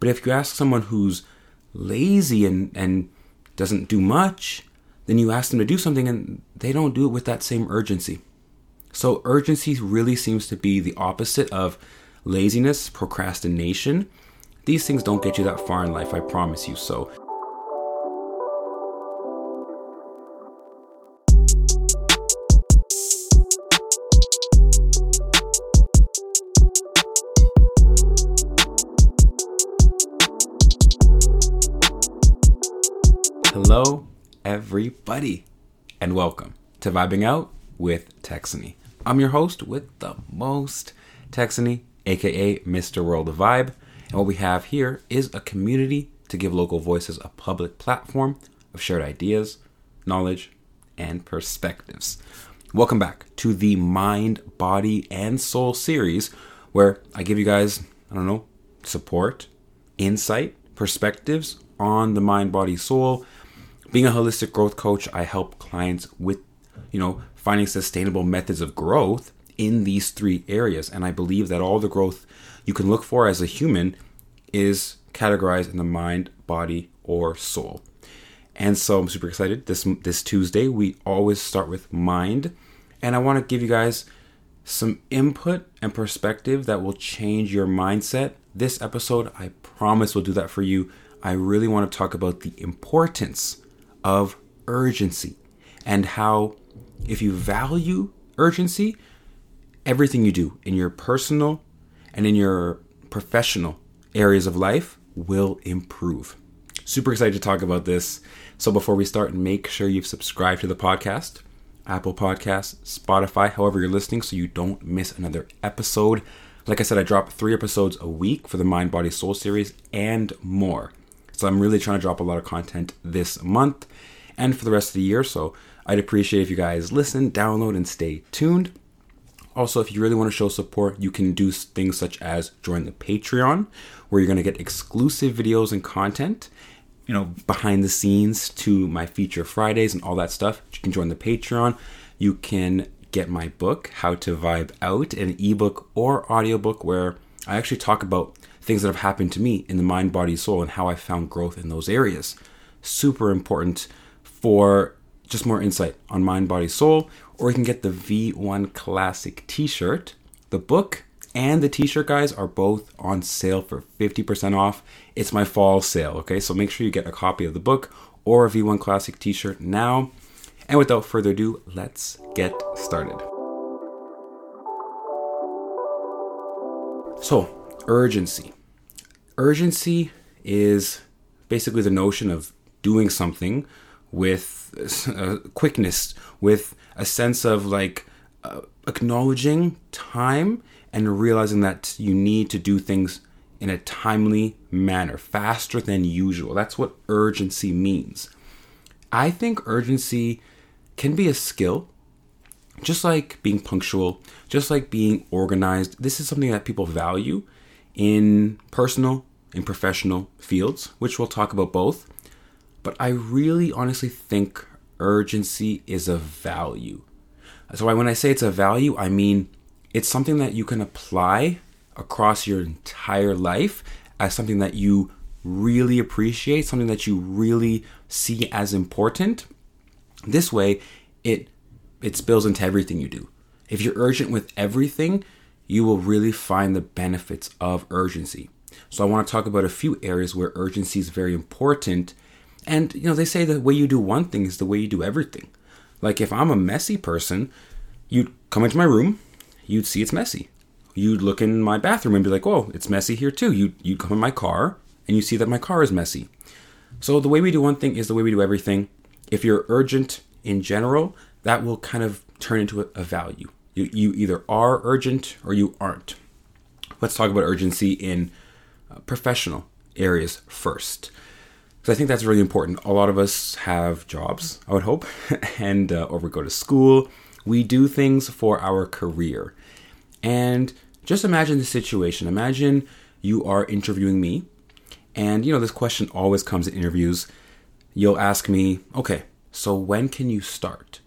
But if you ask someone who's lazy and, and doesn't do much, then you ask them to do something and they don't do it with that same urgency. So, urgency really seems to be the opposite of laziness, procrastination. These things don't get you that far in life, I promise you. So, Hello, everybody, and welcome to Vibing Out with Texany. I'm your host with the most, Texany, aka Mr. World of Vibe. And what we have here is a community to give local voices a public platform of shared ideas, knowledge, and perspectives. Welcome back to the Mind, Body, and Soul series, where I give you guys, I don't know, support, insight, perspectives on the mind, body, soul being a holistic growth coach, I help clients with, you know, finding sustainable methods of growth in these three areas. And I believe that all the growth you can look for as a human is categorized in the mind, body, or soul. And so I'm super excited. This this Tuesday, we always start with mind, and I want to give you guys some input and perspective that will change your mindset. This episode, I promise, will do that for you. I really want to talk about the importance of urgency and how if you value urgency, everything you do in your personal and in your professional areas of life will improve. Super excited to talk about this. So before we start, make sure you've subscribed to the podcast, Apple Podcasts, Spotify, however you're listening, so you don't miss another episode. Like I said, I drop three episodes a week for the Mind, Body, Soul series and more. So I'm really trying to drop a lot of content this month and for the rest of the year. So I'd appreciate if you guys listen, download, and stay tuned. Also, if you really want to show support, you can do things such as join the Patreon, where you're going to get exclusive videos and content, you know, behind the scenes to my feature Fridays and all that stuff. You can join the Patreon. You can get my book, How to Vibe Out, an ebook or audiobook where I actually talk about things that have happened to me in the mind, body, soul, and how I found growth in those areas. Super important for just more insight on mind, body, soul. Or you can get the V1 Classic t shirt. The book and the t shirt, guys, are both on sale for 50% off. It's my fall sale, okay? So make sure you get a copy of the book or a V1 Classic t shirt now. And without further ado, let's get started. So, urgency urgency is basically the notion of doing something with uh, quickness, with a sense of like uh, acknowledging time and realizing that you need to do things in a timely manner, faster than usual. That's what urgency means. I think urgency can be a skill, just like being punctual, just like being organized. This is something that people value in personal in professional fields, which we'll talk about both. But I really honestly think urgency is a value. So when I say it's a value, I mean it's something that you can apply across your entire life as something that you really appreciate, something that you really see as important. This way, it it spills into everything you do. If you're urgent with everything, you will really find the benefits of urgency. So I want to talk about a few areas where urgency is very important. And you know, they say the way you do one thing is the way you do everything. Like if I'm a messy person, you'd come into my room, you'd see it's messy. You'd look in my bathroom and be like, "Oh, it's messy here too." You you'd come in my car and you see that my car is messy. So the way we do one thing is the way we do everything. If you're urgent in general, that will kind of turn into a, a value. You you either are urgent or you aren't. Let's talk about urgency in professional areas first. Because I think that's really important. A lot of us have jobs, I would hope, and uh, or we go to school. We do things for our career. And just imagine the situation. Imagine you are interviewing me, and you know, this question always comes in interviews. You'll ask me, okay, so when can you start?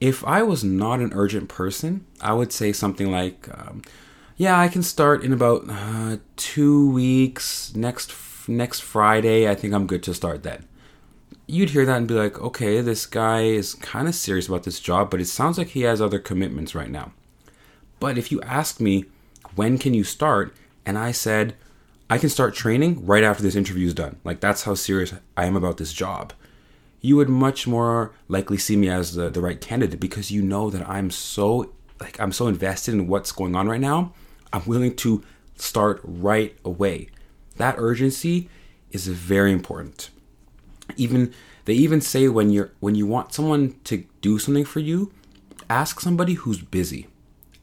If I was not an urgent person, I would say something like, um, yeah, I can start in about uh, two weeks. Next next Friday, I think I'm good to start then. You'd hear that and be like, okay, this guy is kind of serious about this job, but it sounds like he has other commitments right now. But if you ask me, when can you start? And I said, I can start training right after this interview is done. Like, that's how serious I am about this job. You would much more likely see me as the, the right candidate because you know that I'm so like I'm so invested in what's going on right now I'm willing to start right away. That urgency is very important. Even they even say when you're when you want someone to do something for you, ask somebody who's busy.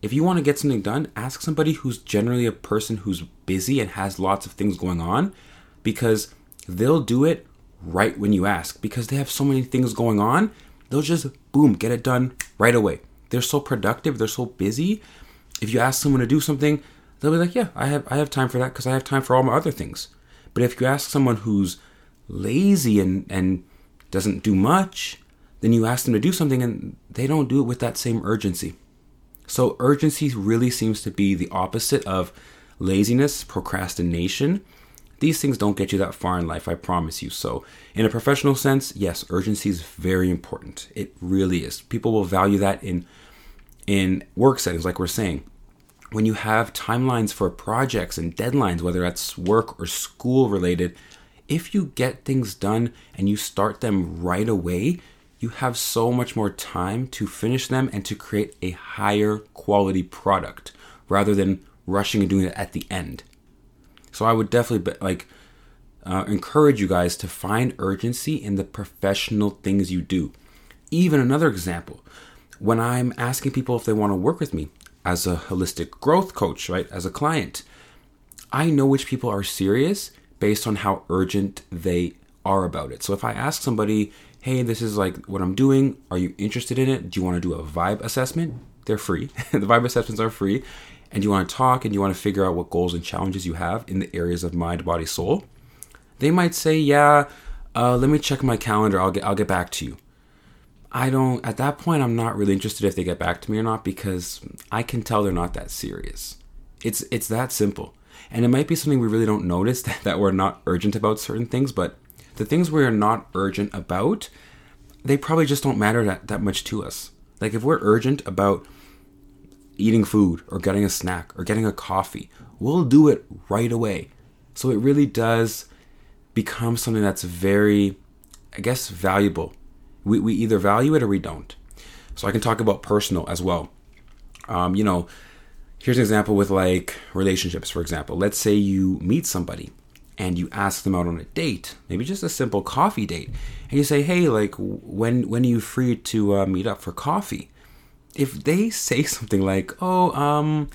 If you want to get something done, ask somebody who's generally a person who's busy and has lots of things going on because they'll do it right when you ask because they have so many things going on. They'll just boom, get it done right away. They're so productive, they're so busy if you ask someone to do something, they'll be like, "Yeah, I have I have time for that because I have time for all my other things." But if you ask someone who's lazy and and doesn't do much, then you ask them to do something and they don't do it with that same urgency. So urgency really seems to be the opposite of laziness, procrastination. These things don't get you that far in life, I promise you. So, in a professional sense, yes, urgency is very important. It really is. People will value that in in work settings like we're saying when you have timelines for projects and deadlines, whether that's work or school related, if you get things done and you start them right away, you have so much more time to finish them and to create a higher quality product rather than rushing and doing it at the end. So I would definitely be, like uh, encourage you guys to find urgency in the professional things you do. Even another example, when I'm asking people if they want to work with me, as a holistic growth coach, right? As a client, I know which people are serious based on how urgent they are about it. So if I ask somebody, hey, this is like what I'm doing, are you interested in it? Do you want to do a vibe assessment? They're free. the vibe assessments are free. And you want to talk and you want to figure out what goals and challenges you have in the areas of mind, body, soul. They might say, yeah, uh, let me check my calendar. I'll get, I'll get back to you. I don't, at that point, I'm not really interested if they get back to me or not because I can tell they're not that serious. It's, it's that simple. And it might be something we really don't notice that, that we're not urgent about certain things, but the things we're not urgent about, they probably just don't matter that, that much to us. Like if we're urgent about eating food or getting a snack or getting a coffee, we'll do it right away. So it really does become something that's very, I guess, valuable we, we either value it or we don't. So I can talk about personal as well. Um, you know, here's an example with like relationships, for example. Let's say you meet somebody and you ask them out on a date, maybe just a simple coffee date, and you say, "Hey, like, when when are you free to uh, meet up for coffee?" If they say something like, "Oh, um,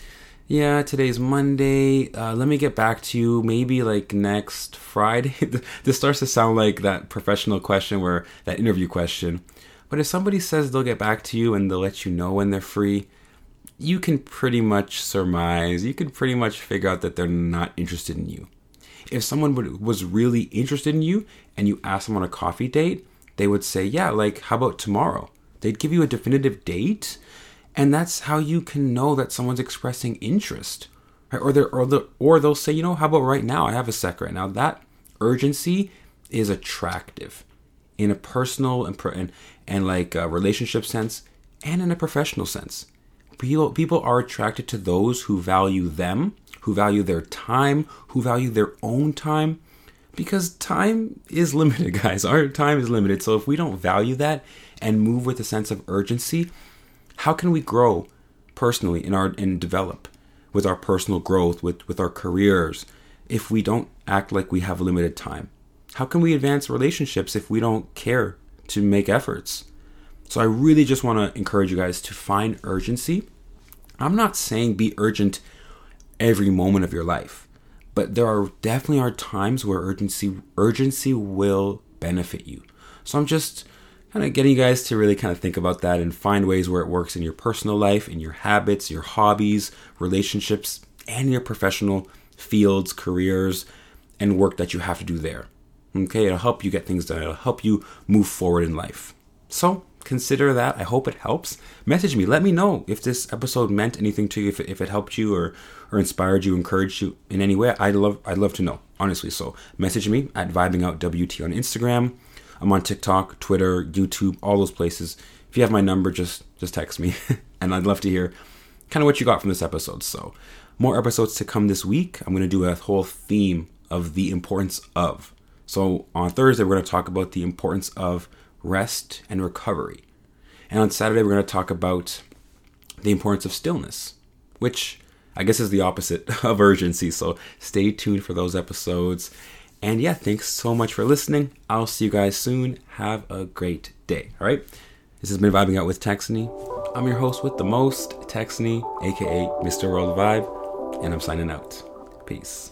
yeah, today's Monday. Uh, let me get back to you maybe like next Friday. this starts to sound like that professional question where that interview question. But if somebody says they'll get back to you and they'll let you know when they're free, you can pretty much surmise, you can pretty much figure out that they're not interested in you. If someone would, was really interested in you and you asked them on a coffee date, they would say, Yeah, like, how about tomorrow? They'd give you a definitive date and that's how you can know that someone's expressing interest right? or they or, the, or they'll say you know how about right now? I have a sec right now that urgency is attractive in a personal and, and, and like relationship sense and in a professional sense. People, people are attracted to those who value them who value their time who value their own time because time is limited guys. Our time is limited. So if we don't value that and move with a sense of urgency how can we grow personally in our and develop with our personal growth with with our careers if we don't act like we have limited time? How can we advance relationships if we don't care to make efforts? So i really just want to encourage you guys to find urgency. I'm not saying be urgent every moment of your life but there are definitely are times where urgency urgency will benefit you. So i'm just kind of getting you guys to really kind of think about that and find ways where it works in your personal life, in your habits, your hobbies, relationships, and your professional fields, careers, and work that you have to do there. Okay, it'll help you get things done, it'll help you move forward in life. So, consider that. I hope it helps. Message me. Let me know if this episode meant anything to you, if it, if it helped you or, or inspired you, encouraged you in any way. I'd love, I'd love to know, honestly. So message me at vibingoutwt on Instagram. I'm on TikTok, Twitter, YouTube, all those places. If you have my number, just just text me, and I'd love to hear kind of what you got from this episode. So, more episodes to come this week. I'm going to do a whole theme of the importance of. So, on Thursday, we're going to talk about the importance of rest and recovery. And on Saturday, we're going to talk about the importance of stillness, which I guess is the opposite of urgency. So, stay tuned for those episodes. And yeah, thanks so much for listening. I'll see you guys soon. Have a great day. All right. This has been Vibing Out with Texany. I'm your host with the most, Texany, aka Mr. World Vibe, and I'm signing out. Peace.